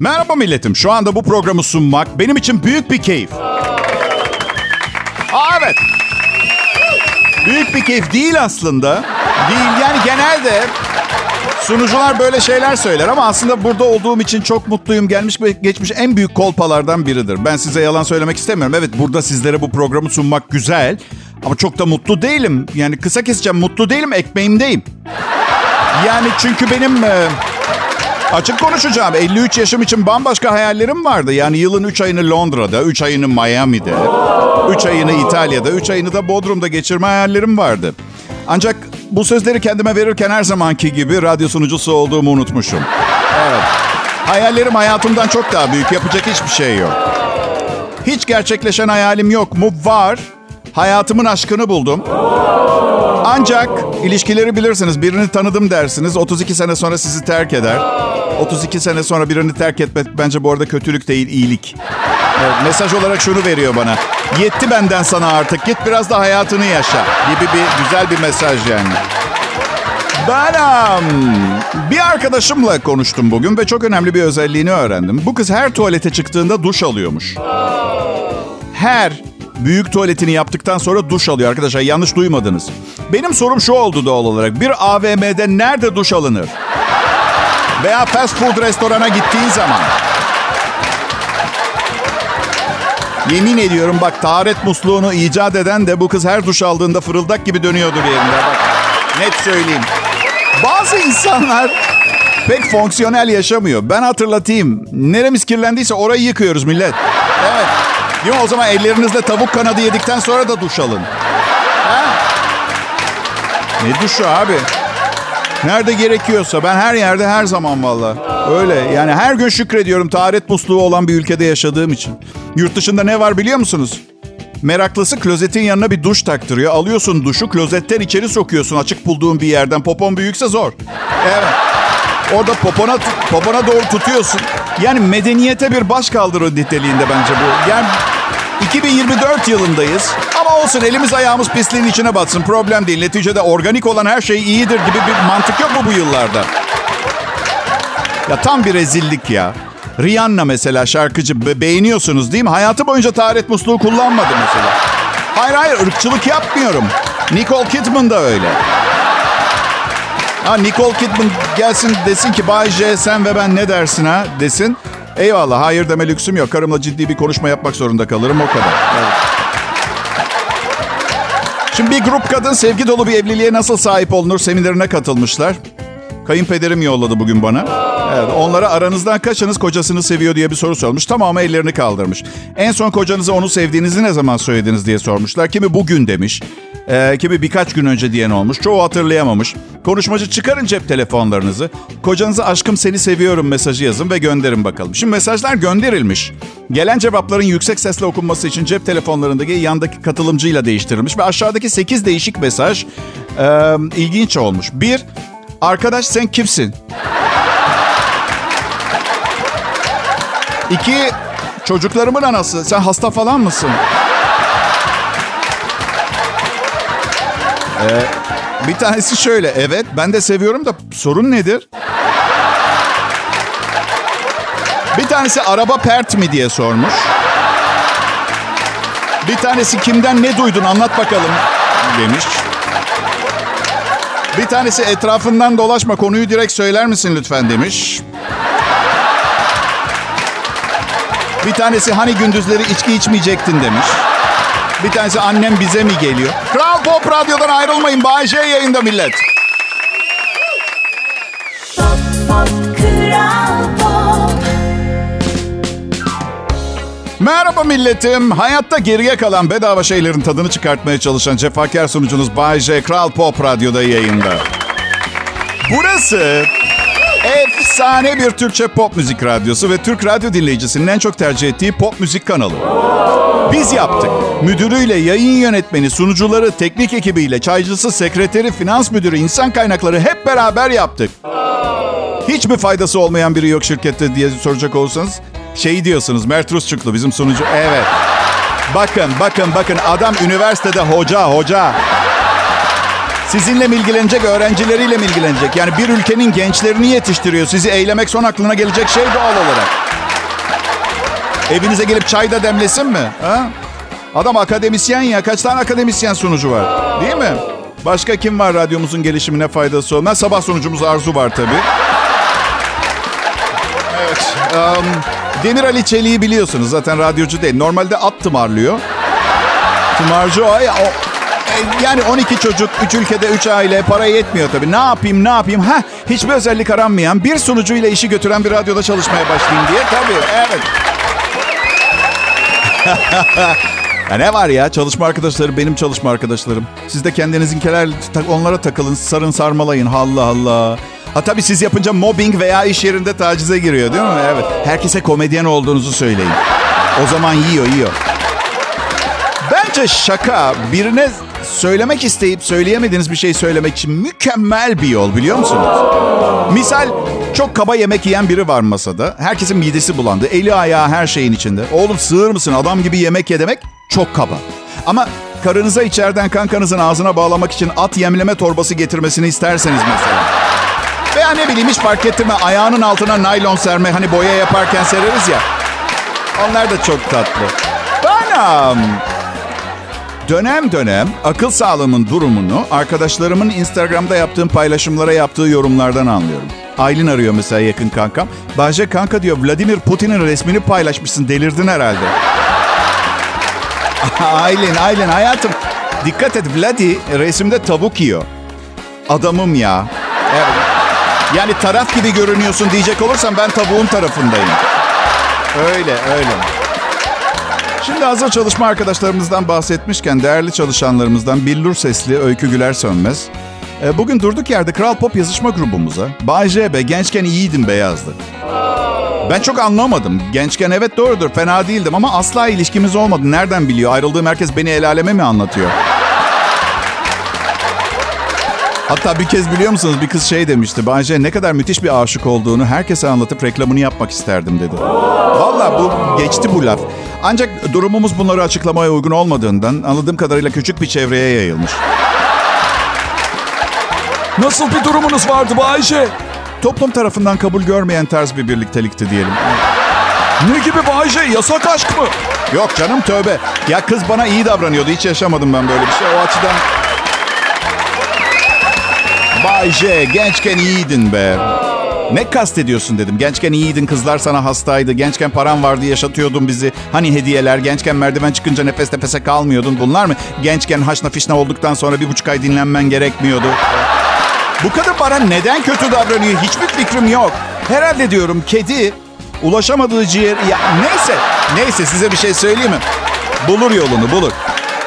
Merhaba milletim. Şu anda bu programı sunmak benim için büyük bir keyif. Aa, evet. Büyük bir keyif değil aslında. Değil yani genelde sunucular böyle şeyler söyler ama aslında burada olduğum için çok mutluyum. Gelmiş ve geçmiş en büyük kolpalardan biridir. Ben size yalan söylemek istemiyorum. Evet burada sizlere bu programı sunmak güzel. Ama çok da mutlu değilim. Yani kısa keseceğim mutlu değilim ekmeğimdeyim. Yani çünkü benim e, açık konuşacağım 53 yaşım için bambaşka hayallerim vardı. Yani yılın 3 ayını Londra'da, 3 ayını Miami'de, 3 ayını İtalya'da, 3 ayını da Bodrum'da geçirme hayallerim vardı. Ancak bu sözleri kendime verirken her zamanki gibi radyo sunucusu olduğumu unutmuşum. Evet. Hayallerim hayatımdan çok daha büyük. Yapacak hiçbir şey yok. Hiç gerçekleşen hayalim yok mu? Var. Hayatımın aşkını buldum. Ancak ilişkileri bilirsiniz. Birini tanıdım dersiniz. 32 sene sonra sizi terk eder. 32 sene sonra birini terk etmek bence bu arada kötülük değil, iyilik. Evet, mesaj olarak şunu veriyor bana. Yetti benden sana artık. Git biraz da hayatını yaşa. Gibi bir güzel bir mesaj yani. Ben bir arkadaşımla konuştum bugün ve çok önemli bir özelliğini öğrendim. Bu kız her tuvalete çıktığında duş alıyormuş. Her büyük tuvaletini yaptıktan sonra duş alıyor arkadaşlar. Yanlış duymadınız. Benim sorum şu oldu doğal olarak. Bir AVM'de nerede duş alınır? Veya fast food restorana gittiğin zaman. Yemin ediyorum bak taharet musluğunu icat eden de bu kız her duş aldığında fırıldak gibi dönüyordur yerinde. Bak net söyleyeyim. Bazı insanlar pek fonksiyonel yaşamıyor. Ben hatırlatayım. Neremiz kirlendiyse orayı yıkıyoruz millet. Evet. Değil mi? O zaman ellerinizle tavuk kanadı yedikten sonra da duş alın. Ha? Ne duşu abi? Nerede gerekiyorsa. Ben her yerde her zaman valla. Öyle yani her gün şükrediyorum taharet musluğu olan bir ülkede yaşadığım için. Yurt dışında ne var biliyor musunuz? Meraklısı klozetin yanına bir duş taktırıyor. Alıyorsun duşu klozetten içeri sokuyorsun açık bulduğun bir yerden. Popon büyükse zor. Evet. Orada popona, popona doğru tutuyorsun. Yani medeniyete bir baş kaldırı niteliğinde bence bu. Yani 2024 yılındayız. Ama olsun elimiz ayağımız pisliğin içine batsın. Problem değil. Neticede organik olan her şey iyidir gibi bir mantık yok mu bu yıllarda? Ya tam bir rezillik ya. Rihanna mesela şarkıcı be- beğeniyorsunuz değil mi? Hayatı boyunca taharet musluğu kullanmadı mesela. Hayır hayır ırkçılık yapmıyorum. Nicole Kidman da öyle. Ha Nicole Kidman gelsin desin ki Bay J sen ve ben ne dersin ha desin. Eyvallah hayır deme lüksüm yok. Karımla ciddi bir konuşma yapmak zorunda kalırım o kadar. Evet. Şimdi bir grup kadın sevgi dolu bir evliliğe nasıl sahip olunur seminerine katılmışlar. Kayınpederim yolladı bugün bana. Evet, onlara aranızdan kaçınız kocasını seviyor diye bir soru sormuş. Tamamı ellerini kaldırmış. En son kocanıza onu sevdiğinizi ne zaman söylediniz diye sormuşlar. Kimi bugün demiş. Ee, kimi birkaç gün önce diyen olmuş. Çoğu hatırlayamamış. Konuşmacı çıkarın cep telefonlarınızı. Kocanıza aşkım seni seviyorum mesajı yazın ve gönderin bakalım. Şimdi mesajlar gönderilmiş. Gelen cevapların yüksek sesle okunması için cep telefonlarındaki yandaki katılımcıyla değiştirilmiş. Ve aşağıdaki 8 değişik mesaj e, ilginç olmuş. Bir, arkadaş sen kimsin? İki, çocuklarımın anası. Sen hasta falan mısın? Ee, bir tanesi şöyle. Evet ben de seviyorum da sorun nedir? Bir tanesi araba pert mi diye sormuş. Bir tanesi kimden ne duydun anlat bakalım demiş. Bir tanesi etrafından dolaşma konuyu direkt söyler misin lütfen demiş. Bir tanesi hani gündüzleri içki içmeyecektin demiş. Bir tanesi annem bize mi geliyor? Kral Pop Radyo'dan ayrılmayın. Bay J yayında millet. Pop, pop, Kral Pop. Merhaba milletim. Hayatta geriye kalan bedava şeylerin tadını çıkartmaya çalışan cefakar sunucunuz Bay J. Kral Pop Radyo'da yayında. Burası efsane bir Türkçe pop müzik radyosu ve Türk radyo dinleyicisinin en çok tercih ettiği pop müzik kanalı. Biz yaptık. Müdürüyle, yayın yönetmeni, sunucuları, teknik ekibiyle, çaycısı, sekreteri, finans müdürü, insan kaynakları hep beraber yaptık. Hiç mi faydası olmayan biri yok şirkette diye soracak olursanız şey diyorsunuz Mert Rusçuklu bizim sunucu. Evet. Bakın bakın bakın adam üniversitede hoca hoca. Sizinle mi ilgilenecek, öğrencileriyle mi ilgilenecek? Yani bir ülkenin gençlerini yetiştiriyor. Sizi eylemek son aklına gelecek şey doğal olarak. Evinize gelip çay da demlesin mi? Ha? Adam akademisyen ya. Kaç tane akademisyen sunucu var? Değil mi? Başka kim var radyomuzun gelişimine faydası olmaz? Sabah sunucumuz Arzu var tabii. Evet. Um, Demir Ali Çelik'i biliyorsunuz. Zaten radyocu değil. Normalde at tımarlıyor. Tımarcı o. Ya, o yani 12 çocuk, 3 ülkede 3 aile para yetmiyor tabii. Ne yapayım, ne yapayım? Ha, hiçbir özellik aranmayan, bir sunucuyla işi götüren bir radyoda çalışmaya başlayayım diye. Tabii, evet. ya ne var ya çalışma arkadaşları benim çalışma arkadaşlarım. Siz de kendinizinkiler onlara takılın, sarın sarmalayın. Allah Allah. Ha tabii siz yapınca mobbing veya iş yerinde tacize giriyor değil mi? Evet. Herkese komedyen olduğunuzu söyleyin. O zaman yiyor, yiyor. Bence şaka birine söylemek isteyip söyleyemediğiniz bir şey söylemek için mükemmel bir yol biliyor musunuz? Misal çok kaba yemek yiyen biri var masada. Herkesin midesi bulandı. Eli ayağı her şeyin içinde. Oğlum sığır mısın adam gibi yemek ye demek çok kaba. Ama karınıza içeriden kankanızın ağzına bağlamak için at yemleme torbası getirmesini isterseniz mesela. Veya ne bileyim hiç fark ettirme ayağının altına naylon serme hani boya yaparken sereriz ya. Onlar da çok tatlı. Bana dönem dönem akıl sağlığımın durumunu arkadaşlarımın Instagram'da yaptığım paylaşımlara yaptığı yorumlardan anlıyorum. Aylin arıyor mesela yakın kankam. Bahçe kanka diyor Vladimir Putin'in resmini paylaşmışsın delirdin herhalde. Aylin, Aylin hayatım. Dikkat et Vladi resimde tavuk yiyor. Adamım ya. Evet. Yani taraf gibi görünüyorsun diyecek olursam ben tavuğun tarafındayım. Öyle, öyle. Şimdi hazır çalışma arkadaşlarımızdan bahsetmişken değerli çalışanlarımızdan Billur Sesli Öykü Güler Sönmez. E, bugün durduk yerde Kral Pop yazışma grubumuza Bay JB gençken iyiydim be yazdı. Ben çok anlamadım. Gençken evet doğrudur fena değildim ama asla ilişkimiz olmadı. Nereden biliyor? Ayrıldığım herkes beni el aleme mi anlatıyor? Hatta bir kez biliyor musunuz bir kız şey demişti. Bence ne kadar müthiş bir aşık olduğunu herkese anlatıp reklamını yapmak isterdim dedi. Valla bu geçti bu laf. Ancak durumumuz bunları açıklamaya uygun olmadığından anladığım kadarıyla küçük bir çevreye yayılmış. Nasıl bir durumunuz vardı Bayşe? Toplum tarafından kabul görmeyen tarz bir birliktelikti diyelim. Ne gibi Bayşe? Yasak aşk mı? Yok canım tövbe. Ya kız bana iyi davranıyordu. Hiç yaşamadım ben böyle bir şey. O açıdan... Bay J, gençken iyiydin be. Ne kastediyorsun dedim. Gençken iyiydin, kızlar sana hastaydı. Gençken paran vardı, yaşatıyordun bizi. Hani hediyeler, gençken merdiven çıkınca nefes nefese kalmıyordun. Bunlar mı? Gençken haşna fişna olduktan sonra bir buçuk ay dinlenmen gerekmiyordu. Bu kadın bana neden kötü davranıyor hiçbir fikrim yok. Herhalde diyorum kedi ulaşamadığı ciğer... Ya neyse, neyse size bir şey söyleyeyim mi? Bulur yolunu, bulur.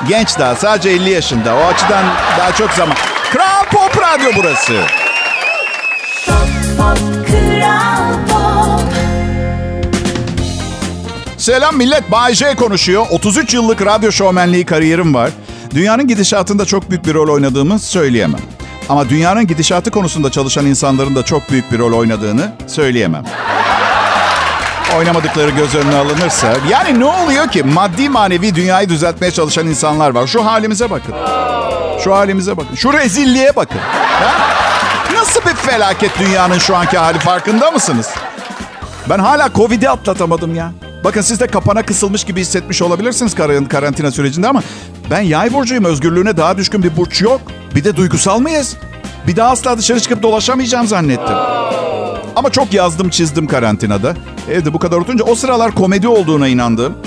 Genç daha, sadece 50 yaşında. O açıdan daha çok zaman. Kral Pop Radyo burası. Selam millet, Bay J konuşuyor. 33 yıllık radyo şovmenliği kariyerim var. Dünyanın gidişatında çok büyük bir rol oynadığımı söyleyemem. Ama dünyanın gidişatı konusunda çalışan insanların da çok büyük bir rol oynadığını söyleyemem. Oynamadıkları göz önüne alınırsa... Yani ne oluyor ki? Maddi manevi dünyayı düzeltmeye çalışan insanlar var. Şu halimize bakın. Şu halimize bakın. Şu rezilliğe bakın. Ha? Nasıl bir felaket dünyanın şu anki hali farkında mısınız? Ben hala Covid'i atlatamadım ya. Bakın siz de kapana kısılmış gibi hissetmiş olabilirsiniz kar- karantina sürecinde ama ben yay burcuyum. Özgürlüğüne daha düşkün bir burç yok. Bir de duygusal mıyız? Bir daha asla dışarı çıkıp dolaşamayacağım zannettim. Ama çok yazdım çizdim karantinada. Evde bu kadar oturunca o sıralar komedi olduğuna inandım.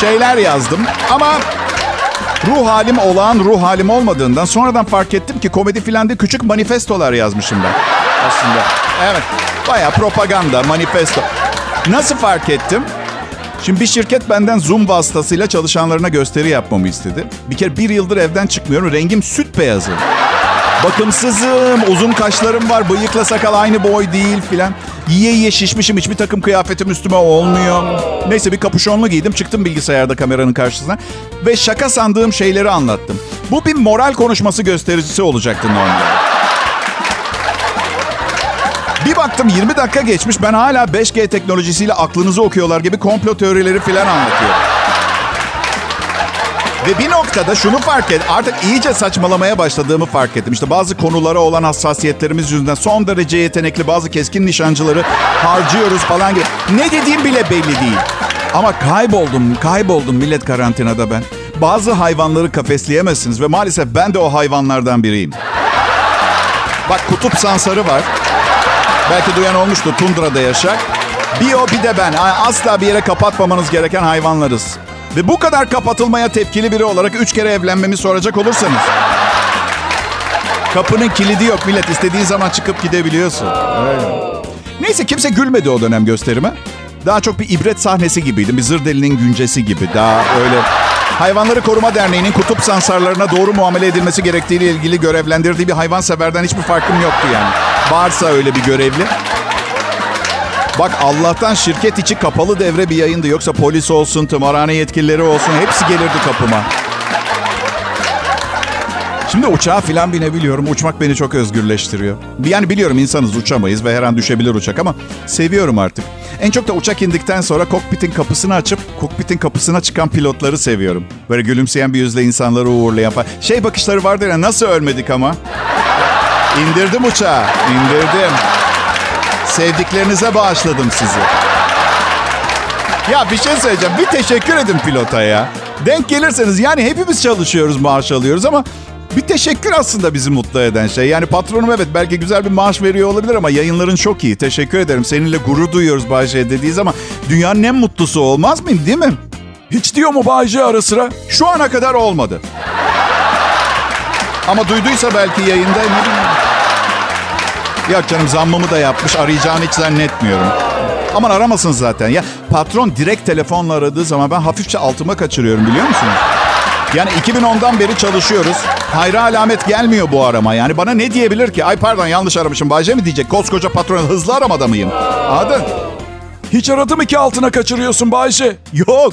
Şeyler yazdım ama ruh halim olağan ruh halim olmadığından sonradan fark ettim ki komedi filan değil küçük manifestolar yazmışım ben aslında. Evet baya propaganda manifesto. Nasıl fark ettim? Şimdi bir şirket benden Zoom vasıtasıyla çalışanlarına gösteri yapmamı istedi. Bir kere bir yıldır evden çıkmıyorum. Rengim süt beyazı. Bakımsızım, uzun kaşlarım var, bıyıkla sakal aynı boy değil filan. Yiye yiye şişmişim, hiçbir takım kıyafetim üstüme olmuyor. Neyse bir kapüşonlu giydim, çıktım bilgisayarda kameranın karşısına. Ve şaka sandığım şeyleri anlattım. Bu bir moral konuşması göstericisi olacaktı normalde. Bir baktım 20 dakika geçmiş, ben hala 5G teknolojisiyle aklınızı okuyorlar gibi komplo teorileri filan anlatıyorum. Ve bir noktada şunu fark et. Artık iyice saçmalamaya başladığımı fark ettim. İşte bazı konulara olan hassasiyetlerimiz yüzünden son derece yetenekli bazı keskin nişancıları harcıyoruz falan gibi. Ne dediğim bile belli değil. Ama kayboldum, kayboldum millet karantinada ben. Bazı hayvanları kafesleyemezsiniz ve maalesef ben de o hayvanlardan biriyim. Bak kutup sansarı var. Belki duyan olmuştu tundrada yaşar. Bir o bir de ben. Asla bir yere kapatmamanız gereken hayvanlarız. Ve bu kadar kapatılmaya tepkili biri olarak üç kere evlenmemi soracak olursanız. Kapının kilidi yok millet. istediğin zaman çıkıp gidebiliyorsun. Öyle. Neyse kimse gülmedi o dönem gösterime. Daha çok bir ibret sahnesi gibiydi. Bir zır delinin güncesi gibi. Daha öyle Hayvanları Koruma Derneği'nin kutup sansarlarına doğru muamele edilmesi gerektiğiyle ilgili görevlendirdiği bir hayvan severden hiçbir farkım yoktu yani. Varsa öyle bir görevli. Bak Allah'tan şirket içi kapalı devre bir yayındı. Yoksa polis olsun, tımarhane yetkilileri olsun hepsi gelirdi kapıma. Şimdi uçağa filan binebiliyorum. Uçmak beni çok özgürleştiriyor. Yani biliyorum insanız uçamayız ve her an düşebilir uçak ama seviyorum artık. En çok da uçak indikten sonra kokpitin kapısını açıp kokpitin kapısına çıkan pilotları seviyorum. Böyle gülümseyen bir yüzle insanları uğurlayan falan. Şey bakışları vardır ya nasıl ölmedik ama. İndirdim uçağı, indirdim. Sevdiklerinize bağışladım sizi. Ya bir şey söyleyeceğim. Bir teşekkür edin pilota ya. Denk gelirseniz yani hepimiz çalışıyoruz, maaş alıyoruz ama bir teşekkür aslında bizi mutlu eden şey. Yani patronum evet belki güzel bir maaş veriyor olabilir ama yayınların çok iyi. Teşekkür ederim. Seninle gurur duyuyoruz Bayce dediği zaman dünyanın en mutlusu olmaz mıyım değil mi? Hiç diyor mu Bayce ara sıra? Şu ana kadar olmadı. Ama duyduysa belki yayında ne bileyim. Yok canım zammımı da yapmış. Arayacağını hiç zannetmiyorum. Aman aramasın zaten. Ya patron direkt telefonla aradığı zaman ben hafifçe altıma kaçırıyorum biliyor musunuz? Yani 2010'dan beri çalışıyoruz. Hayra alamet gelmiyor bu arama. Yani bana ne diyebilir ki? Ay pardon yanlış aramışım. Bayce mi diyecek? Koskoca patron hızlı aramada mıyım? Anladın? Hiç aradım iki altına kaçırıyorsun Bayce. Yok.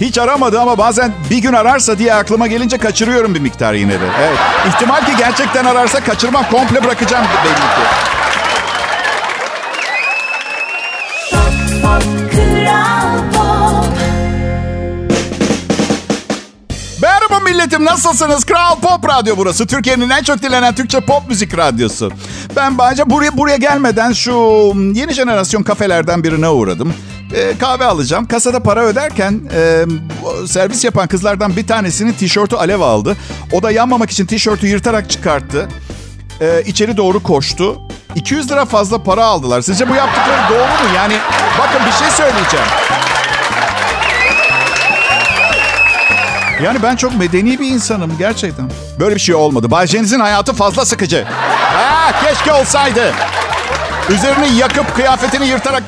Hiç aramadı ama bazen bir gün ararsa diye aklıma gelince kaçırıyorum bir miktar yine de. Evet. İhtimal ki gerçekten ararsa kaçırmam komple bırakacağım belli ki. Merhaba milletim nasılsınız? Kral Pop Radyo burası. Türkiye'nin en çok dinlenen Türkçe pop müzik radyosu. Ben bence buraya buraya gelmeden şu yeni jenerasyon kafelerden birine uğradım. Ee, kahve alacağım. Kasada para öderken e, servis yapan kızlardan bir tanesinin tişörtü alev aldı. O da yanmamak için tişörtü yırtarak çıkarttı. Ee, içeri doğru koştu. 200 lira fazla para aldılar. Sizce bu yaptıkları doğru mu? Yani bakın bir şey söyleyeceğim. Yani ben çok medeni bir insanım gerçekten. Böyle bir şey olmadı. Bayceniz'in hayatı fazla sıkıcı. Ha, keşke olsaydı. Üzerini yakıp kıyafetini yırtarak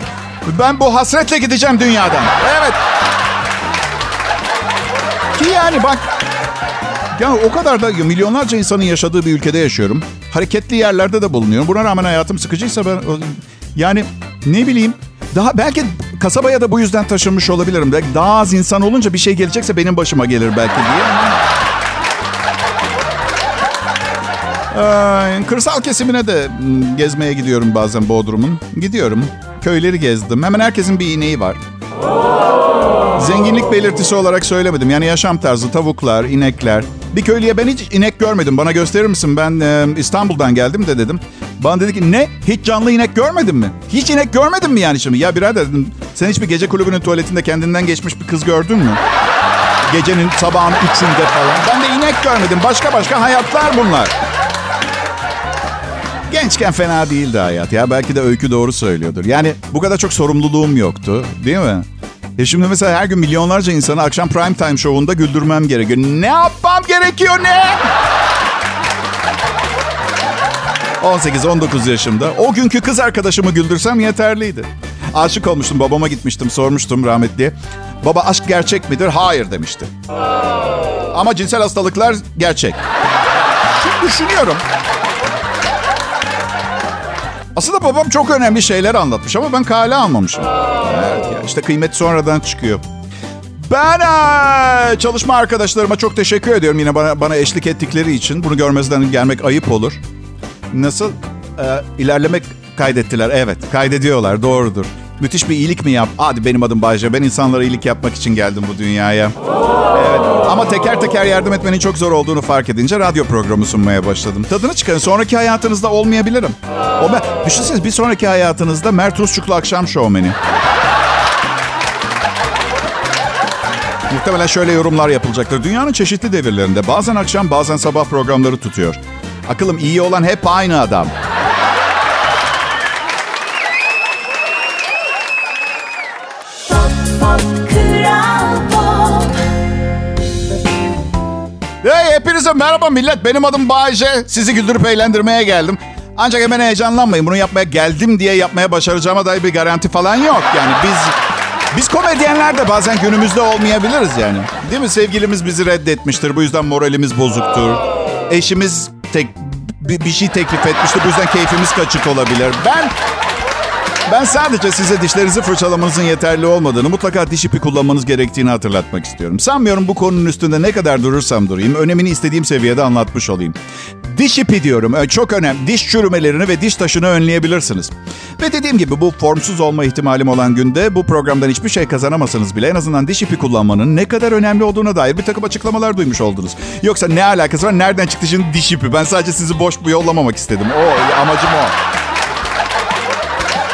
ben bu hasretle gideceğim dünyadan. Evet. Ki yani bak yani o kadar da milyonlarca insanın yaşadığı bir ülkede yaşıyorum. Hareketli yerlerde de bulunuyorum. Buna rağmen hayatım sıkıcıysa ben yani ne bileyim daha belki kasabaya da bu yüzden taşınmış olabilirim. Belki daha az insan olunca bir şey gelecekse benim başıma gelir belki diye. Ee, kırsal kesimine de hmm, gezmeye gidiyorum bazen Bodrum'un. Gidiyorum. Köyleri gezdim. Hemen herkesin bir ineği var. Zenginlik belirtisi olarak söylemedim. Yani yaşam tarzı, tavuklar, inekler. Bir köylüye ben hiç inek görmedim. Bana gösterir misin? Ben e, İstanbul'dan geldim de dedim. Bana dedi ki ne? Hiç canlı inek görmedin mi? Hiç inek görmedin mi yani şimdi? Ya birader dedim. Sen hiçbir gece kulübünün tuvaletinde kendinden geçmiş bir kız gördün mü? Gecenin sabahın üçünde falan. Ben de inek görmedim. Başka başka hayatlar bunlar. Gençken fena değildi hayat ya. Belki de öykü doğru söylüyordur. Yani bu kadar çok sorumluluğum yoktu. Değil mi? E şimdi mesela her gün milyonlarca insanı akşam prime time şovunda güldürmem gerekiyor. Ne yapmam gerekiyor ne? 18-19 yaşımda o günkü kız arkadaşımı güldürsem yeterliydi. Aşık olmuştum babama gitmiştim sormuştum rahmetli. Baba aşk gerçek midir? Hayır demişti. Ama cinsel hastalıklar gerçek. Şimdi düşünüyorum. Aslında babam çok önemli şeyler anlatmış ama ben kale almamışım. Evet ya işte kıymet sonradan çıkıyor. Ben ee, çalışma arkadaşlarıma çok teşekkür ediyorum yine bana, bana eşlik ettikleri için. Bunu görmezden gelmek ayıp olur. Nasıl? Ee, ilerlemek kaydettiler. Evet kaydediyorlar doğrudur. Müthiş bir iyilik mi yap? Hadi benim adım Bayce. Ben insanlara iyilik yapmak için geldim bu dünyaya. Evet. Ama teker teker yardım etmenin çok zor olduğunu fark edince radyo programı sunmaya başladım. Tadını çıkarın. Sonraki hayatınızda olmayabilirim. O ben, düşünsenize bir sonraki hayatınızda Mert Rusçuklu akşam şovmeni. Muhtemelen şöyle yorumlar yapılacaktır. Dünyanın çeşitli devirlerinde bazen akşam bazen sabah programları tutuyor. Akılım iyi olan hep aynı adam. Hepinize merhaba millet. Benim adım Bayece. Sizi güldürüp eğlendirmeye geldim. Ancak hemen heyecanlanmayın. Bunu yapmaya geldim diye yapmaya başaracağıma dair bir garanti falan yok. Yani biz biz komedyenler de bazen günümüzde olmayabiliriz yani. Değil mi? Sevgilimiz bizi reddetmiştir. Bu yüzden moralimiz bozuktur. Eşimiz tek bir, bir şey teklif etmiştir. Bu yüzden keyfimiz kaçık olabilir. Ben ben sadece size dişlerinizi fırçalamanızın yeterli olmadığını, mutlaka diş ipi kullanmanız gerektiğini hatırlatmak istiyorum. Sanmıyorum bu konunun üstünde ne kadar durursam durayım, önemini istediğim seviyede anlatmış olayım. Diş ipi diyorum, ö- çok önemli. Diş çürümelerini ve diş taşını önleyebilirsiniz. Ve dediğim gibi bu formsuz olma ihtimalim olan günde bu programdan hiçbir şey kazanamasanız bile en azından diş ipi kullanmanın ne kadar önemli olduğuna dair bir takım açıklamalar duymuş oldunuz. Yoksa ne alakası var? Nereden çıktı şimdi diş ipi? Ben sadece sizi boş bu yollamamak istedim. O amacım o.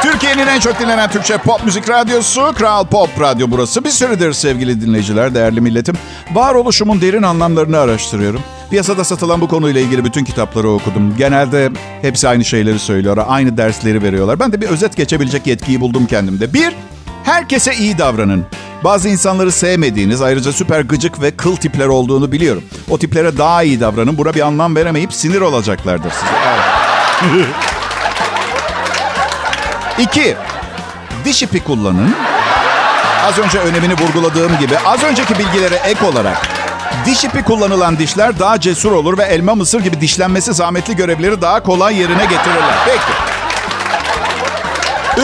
Türkiye'nin en çok dinlenen Türkçe pop müzik radyosu Kral Pop Radyo burası. Bir süredir sevgili dinleyiciler, değerli milletim. Varoluşumun derin anlamlarını araştırıyorum. Piyasada satılan bu konuyla ilgili bütün kitapları okudum. Genelde hepsi aynı şeyleri söylüyor, aynı dersleri veriyorlar. Ben de bir özet geçebilecek yetkiyi buldum kendimde. Bir, herkese iyi davranın. Bazı insanları sevmediğiniz, ayrıca süper gıcık ve kıl tipler olduğunu biliyorum. O tiplere daha iyi davranın. Buna bir anlam veremeyip sinir olacaklardır size. Evet. İki, diş ipi kullanın. Az önce önemini vurguladığım gibi az önceki bilgilere ek olarak diş ipi kullanılan dişler daha cesur olur ve elma mısır gibi dişlenmesi zahmetli görevleri daha kolay yerine getirirler. Peki.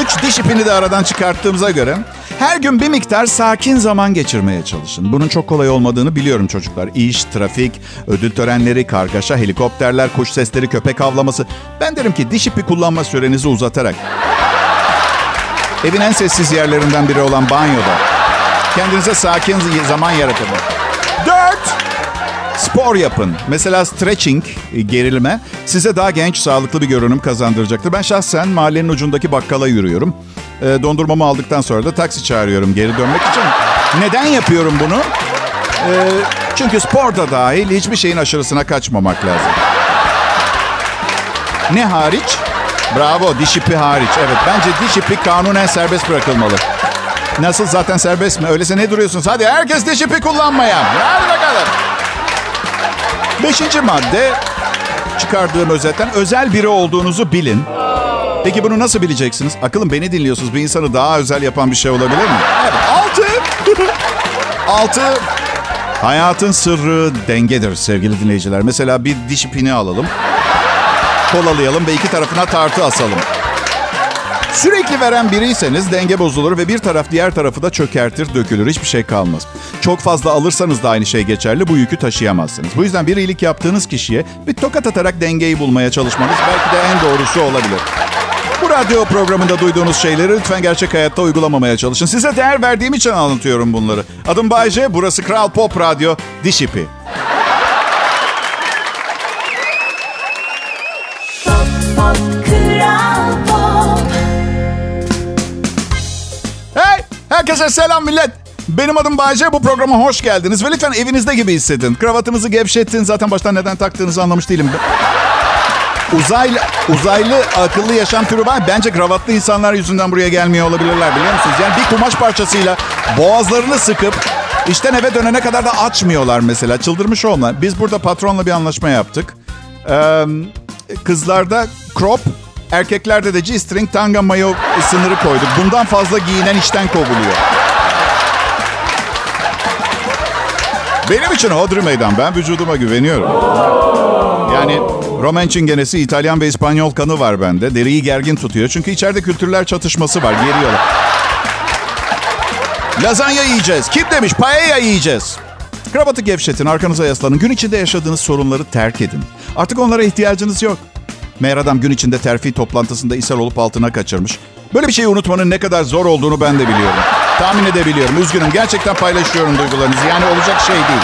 Üç diş ipini de aradan çıkarttığımıza göre her gün bir miktar sakin zaman geçirmeye çalışın. Bunun çok kolay olmadığını biliyorum çocuklar. İş, trafik, ödül törenleri, kargaşa, helikopterler, kuş sesleri, köpek avlaması. Ben derim ki diş ipi kullanma sürenizi uzatarak Evin en sessiz yerlerinden biri olan banyoda. Kendinize sakin zaman yaratın. Dört, spor yapın. Mesela stretching, gerilme size daha genç, sağlıklı bir görünüm kazandıracaktır. Ben şahsen mahallenin ucundaki bakkala yürüyorum. E, dondurmamı aldıktan sonra da taksi çağırıyorum geri dönmek için. Neden yapıyorum bunu? E, çünkü spor da dahil hiçbir şeyin aşırısına kaçmamak lazım. Ne hariç? Bravo diş ipi hariç. Evet bence diş ipi kanunen serbest bırakılmalı. Nasıl zaten serbest mi? Öyleyse ne duruyorsunuz? Hadi herkes diş ipi kullanmaya. Hadi bakalım. Beşinci madde çıkardığım özetten özel biri olduğunuzu bilin. Peki bunu nasıl bileceksiniz? Akılım beni dinliyorsunuz. Bir insanı daha özel yapan bir şey olabilir mi? Evet. Altı. Altı. Hayatın sırrı dengedir sevgili dinleyiciler. Mesela bir diş ipini alalım kolalayalım ve iki tarafına tartı asalım. Sürekli veren biriyseniz denge bozulur ve bir taraf diğer tarafı da çökertir, dökülür. Hiçbir şey kalmaz. Çok fazla alırsanız da aynı şey geçerli. Bu yükü taşıyamazsınız. Bu yüzden bir iyilik yaptığınız kişiye bir tokat atarak dengeyi bulmaya çalışmanız belki de en doğrusu olabilir. Bu radyo programında duyduğunuz şeyleri lütfen gerçek hayatta uygulamamaya çalışın. Size değer verdiğim için anlatıyorum bunları. Adım Bayce, burası Kral Pop Radyo, Diş İpi. Herkese selam millet. Benim adım Bayce. Bu programa hoş geldiniz. Ve lütfen evinizde gibi hissedin. Kravatınızı gevşetin. Zaten baştan neden taktığınızı anlamış değilim. Uzaylı, uzaylı akıllı yaşam türü var. Bence kravatlı insanlar yüzünden buraya gelmiyor olabilirler biliyor musunuz? Yani bir kumaş parçasıyla boğazlarını sıkıp işten eve dönene kadar da açmıyorlar mesela. Çıldırmış olma. Biz burada patronla bir anlaşma yaptık. Ee, kızlarda crop, erkeklerde de G-string tanga mayo sınırı koyduk. Bundan fazla giyinen işten kovuluyor. Benim için hodri meydan. Ben vücuduma güveniyorum. Yani Roman çingenesi, İtalyan ve İspanyol kanı var bende. Deriyi gergin tutuyor. Çünkü içeride kültürler çatışması var. Geriyorlar. Lazanya yiyeceğiz. Kim demiş? Paella yiyeceğiz. Kravatı gevşetin, arkanıza yaslanın. Gün içinde yaşadığınız sorunları terk edin. Artık onlara ihtiyacınız yok. Meğer adam gün içinde terfi toplantısında ishal olup altına kaçırmış. Böyle bir şeyi unutmanın ne kadar zor olduğunu ben de biliyorum. Tahmin edebiliyorum. Üzgünüm. Gerçekten paylaşıyorum duygularınızı. Yani olacak şey değil.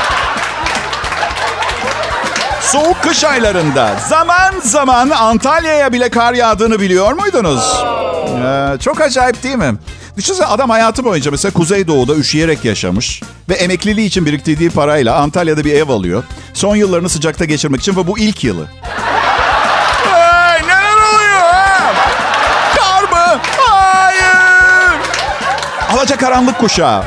Soğuk kış aylarında zaman zaman Antalya'ya bile kar yağdığını biliyor muydunuz? Ee, çok acayip değil mi? Düşünsene adam hayatı boyunca mesela Kuzeydoğu'da üşüyerek yaşamış ve emekliliği için biriktirdiği parayla Antalya'da bir ev alıyor. Son yıllarını sıcakta geçirmek için ve bu ilk yılı. Alaca karanlık kuşağı.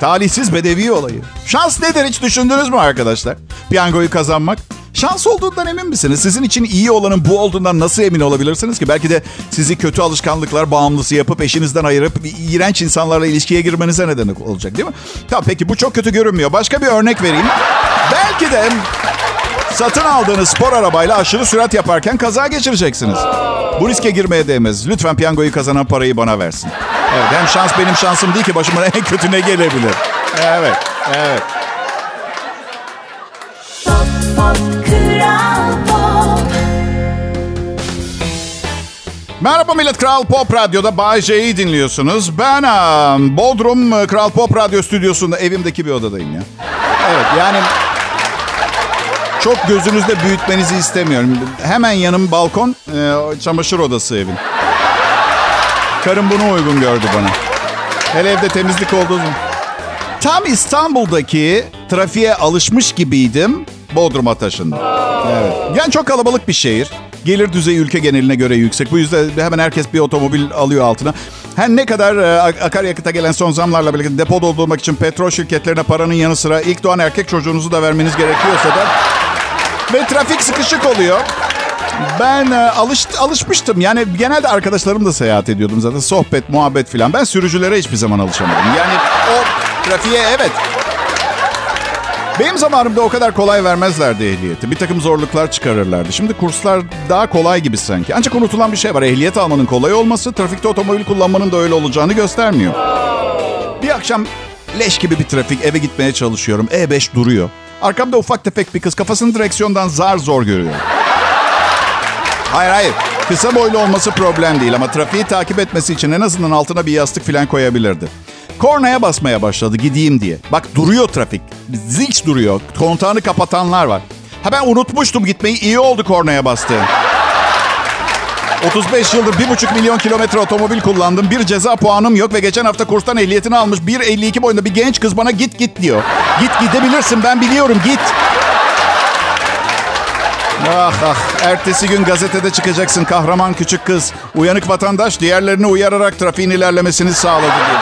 Talihsiz bedevi olayı. Şans nedir hiç düşündünüz mü arkadaşlar? Piyangoyu kazanmak. Şans olduğundan emin misiniz? Sizin için iyi olanın bu olduğundan nasıl emin olabilirsiniz ki? Belki de sizi kötü alışkanlıklar bağımlısı yapıp eşinizden ayırıp iğrenç insanlarla ilişkiye girmenize neden olacak değil mi? Tamam peki bu çok kötü görünmüyor. Başka bir örnek vereyim. Belki de satın aldığınız spor arabayla aşırı sürat yaparken kaza geçireceksiniz. Bu riske girmeye değmez. Lütfen piyangoyu kazanan parayı bana versin. Evet hem şans benim şansım değil ki başıma en kötü ne gelebilir. Evet, evet. Pop Pop Pop Merhaba millet Kral Pop Radyo'da Bay J'yi dinliyorsunuz. Ben um, Bodrum Kral Pop Radyo stüdyosunda evimdeki bir odadayım ya. Evet yani çok gözünüzde büyütmenizi istemiyorum. Hemen yanım balkon, e, çamaşır odası evin. Karım bunu uygun gördü bana. Hele evde temizlik olduğu zaman. Tam İstanbul'daki trafiğe alışmış gibiydim. Bodrum'a taşındım. Evet. Yani çok kalabalık bir şehir. Gelir düzeyi ülke geneline göre yüksek. Bu yüzden hemen herkes bir otomobil alıyor altına. Her ne kadar e, ak- akaryakıta gelen son zamlarla birlikte depo doldurmak için petrol şirketlerine paranın yanı sıra ilk doğan erkek çocuğunuzu da vermeniz gerekiyorsa da ve trafik sıkışık oluyor. Ben e, alış, alışmıştım. Yani genelde arkadaşlarımla seyahat ediyordum zaten. Sohbet, muhabbet filan. Ben sürücülere hiçbir zaman alışamadım. Yani o trafiğe evet. Benim zamanımda o kadar kolay vermezlerdi ehliyeti. Bir takım zorluklar çıkarırlardı. Şimdi kurslar daha kolay gibi sanki. Ancak unutulan bir şey var. Ehliyet almanın kolay olması, trafikte otomobil kullanmanın da öyle olacağını göstermiyor. Bir akşam leş gibi bir trafik eve gitmeye çalışıyorum. E5 duruyor. Arkamda ufak tefek bir kız kafasını direksiyondan zar zor görüyor. Hayır hayır. Kısa boylu olması problem değil ama trafiği takip etmesi için en azından altına bir yastık falan koyabilirdi. Kornaya basmaya başladı gideyim diye. Bak duruyor trafik. Zilç duruyor. Kontağını kapatanlar var. Ha ben unutmuştum gitmeyi. iyi oldu kornaya bastı. 35 yıldır 1,5 milyon kilometre otomobil kullandım. Bir ceza puanım yok ve geçen hafta kurstan ehliyetini almış 1.52 boyunda bir genç kız bana git git diyor. Git gidebilirsin ben biliyorum git. Ah ah. Ertesi gün gazetede çıkacaksın kahraman küçük kız. Uyanık vatandaş diğerlerini uyararak trafiğin ilerlemesini sağladı diye.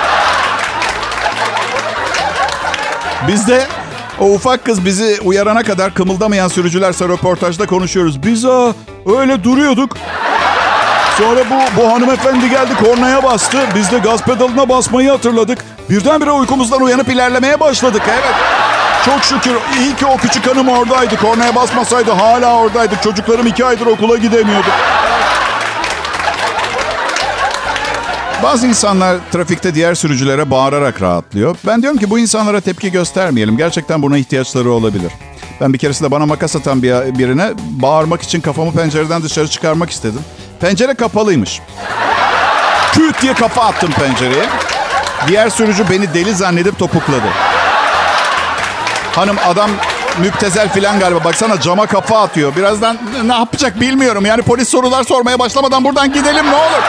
Biz de o ufak kız bizi uyarana kadar kımıldamayan sürücülerse röportajda konuşuyoruz. Biz aa, öyle duruyorduk. Sonra bu, bu hanımefendi geldi kornaya bastı. Biz de gaz pedalına basmayı hatırladık. Birdenbire uykumuzdan uyanıp ilerlemeye başladık. Evet. Çok şükür iyi ki o küçük hanım oradaydı. Kornaya basmasaydı hala oradaydı. Çocuklarım iki aydır okula gidemiyordu. Bazı insanlar trafikte diğer sürücülere bağırarak rahatlıyor. Ben diyorum ki bu insanlara tepki göstermeyelim. Gerçekten buna ihtiyaçları olabilir. Ben bir keresinde bana makas atan bir, birine bağırmak için kafamı pencereden dışarı çıkarmak istedim. Pencere kapalıymış. Küt diye kafa attım pencereye. Diğer sürücü beni deli zannedip topukladı. Hanım adam müptezel filan galiba. Baksana cama kafa atıyor. Birazdan ne yapacak bilmiyorum. Yani polis sorular sormaya başlamadan buradan gidelim ne olur.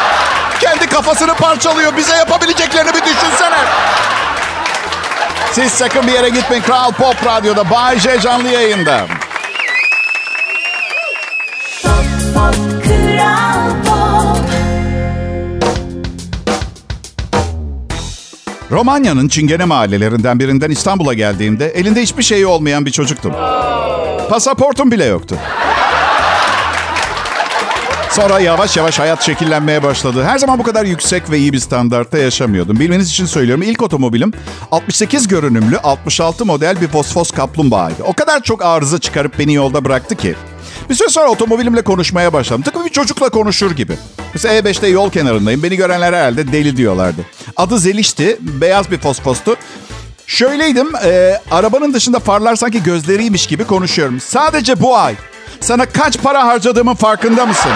Kendi kafasını parçalıyor. Bize yapabileceklerini bir düşünsene. Siz sakın bir yere gitmeyin. Kral Pop Radyo'da Bay J canlı yayında. Pop Pop Romanya'nın Çingene mahallelerinden birinden İstanbul'a geldiğimde elinde hiçbir şeyi olmayan bir çocuktum. Pasaportum bile yoktu. Sonra yavaş yavaş hayat şekillenmeye başladı. Her zaman bu kadar yüksek ve iyi bir standartta yaşamıyordum. Bilmeniz için söylüyorum. İlk otomobilim 68 görünümlü 66 model bir fosfos kaplumbağaydı. O kadar çok arıza çıkarıp beni yolda bıraktı ki. Bir süre sonra otomobilimle konuşmaya başladım. Tıpkı bir çocukla konuşur gibi. Mesela E5'te yol kenarındayım. Beni görenler herhalde deli diyorlardı. Adı Zeliş'ti. Beyaz bir fosfostu. Şöyleydim. e, arabanın dışında farlar sanki gözleriymiş gibi konuşuyorum. Sadece bu ay sana kaç para harcadığımın farkında mısın?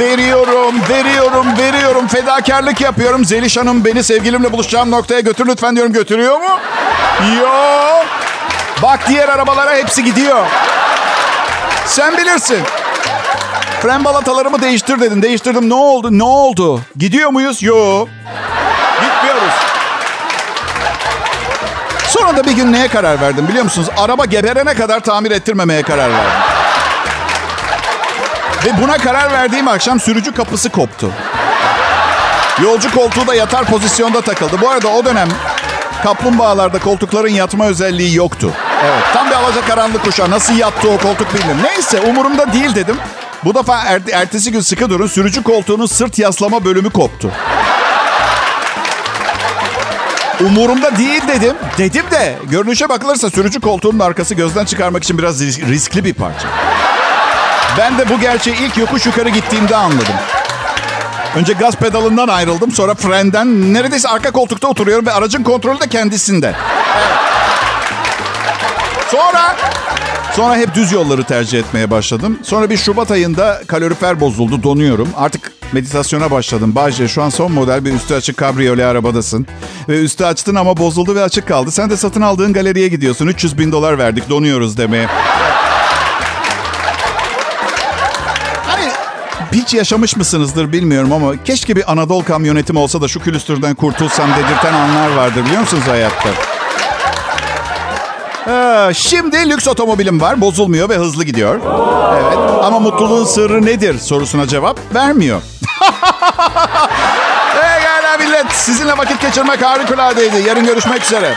Veriyorum, veriyorum, veriyorum. Fedakarlık yapıyorum. Zeliş Hanım beni sevgilimle buluşacağım noktaya götür lütfen diyorum. Götürüyor mu? Yok. Bak diğer arabalara hepsi gidiyor. Sen bilirsin. Fren balatalarımı değiştir dedin. Değiştirdim. Ne oldu? Ne oldu? Gidiyor muyuz? Yok. Gitmiyoruz. Sonra da bir gün neye karar verdim biliyor musunuz? Araba geberene kadar tamir ettirmemeye karar verdim. Ve buna karar verdiğim akşam sürücü kapısı koptu. Yolcu koltuğu da yatar pozisyonda takıldı. Bu arada o dönem kaplumbağalarda koltukların yatma özelliği yoktu. Evet, tam bir alacakaranlık kuşağı. Nasıl yattı o koltuk bilmiyorum. Neyse umurumda değil dedim. Bu defa er- ertesi gün sıkı durun sürücü koltuğunun sırt yaslama bölümü koptu. Umurumda değil dedim. Dedim de görünüşe bakılırsa sürücü koltuğunun arkası gözden çıkarmak için biraz ris- riskli bir parça. Ben de bu gerçeği ilk yokuş yukarı gittiğimde anladım. Önce gaz pedalından ayrıldım sonra frenden. Neredeyse arka koltukta oturuyorum ve aracın kontrolü de kendisinde. Sonra Sonra hep düz yolları tercih etmeye başladım. Sonra bir Şubat ayında kalorifer bozuldu, donuyorum. Artık meditasyona başladım. Bahçe şu an son model bir üstü açık kabriyole arabadasın. Ve üstü açtın ama bozuldu ve açık kaldı. Sen de satın aldığın galeriye gidiyorsun. 300 bin dolar verdik, donuyoruz demeye. Hiç yaşamış mısınızdır bilmiyorum ama keşke bir Anadolu kamyonetim olsa da şu külüstürden kurtulsam dedirten anlar vardır biliyor musunuz hayatta? Ee, şimdi lüks otomobilim var. Bozulmuyor ve hızlı gidiyor. Evet. Ama mutluluğun sırrı nedir sorusuna cevap vermiyor. Pekala millet. Sizinle vakit geçirmek harikuladeydi. Yarın görüşmek üzere.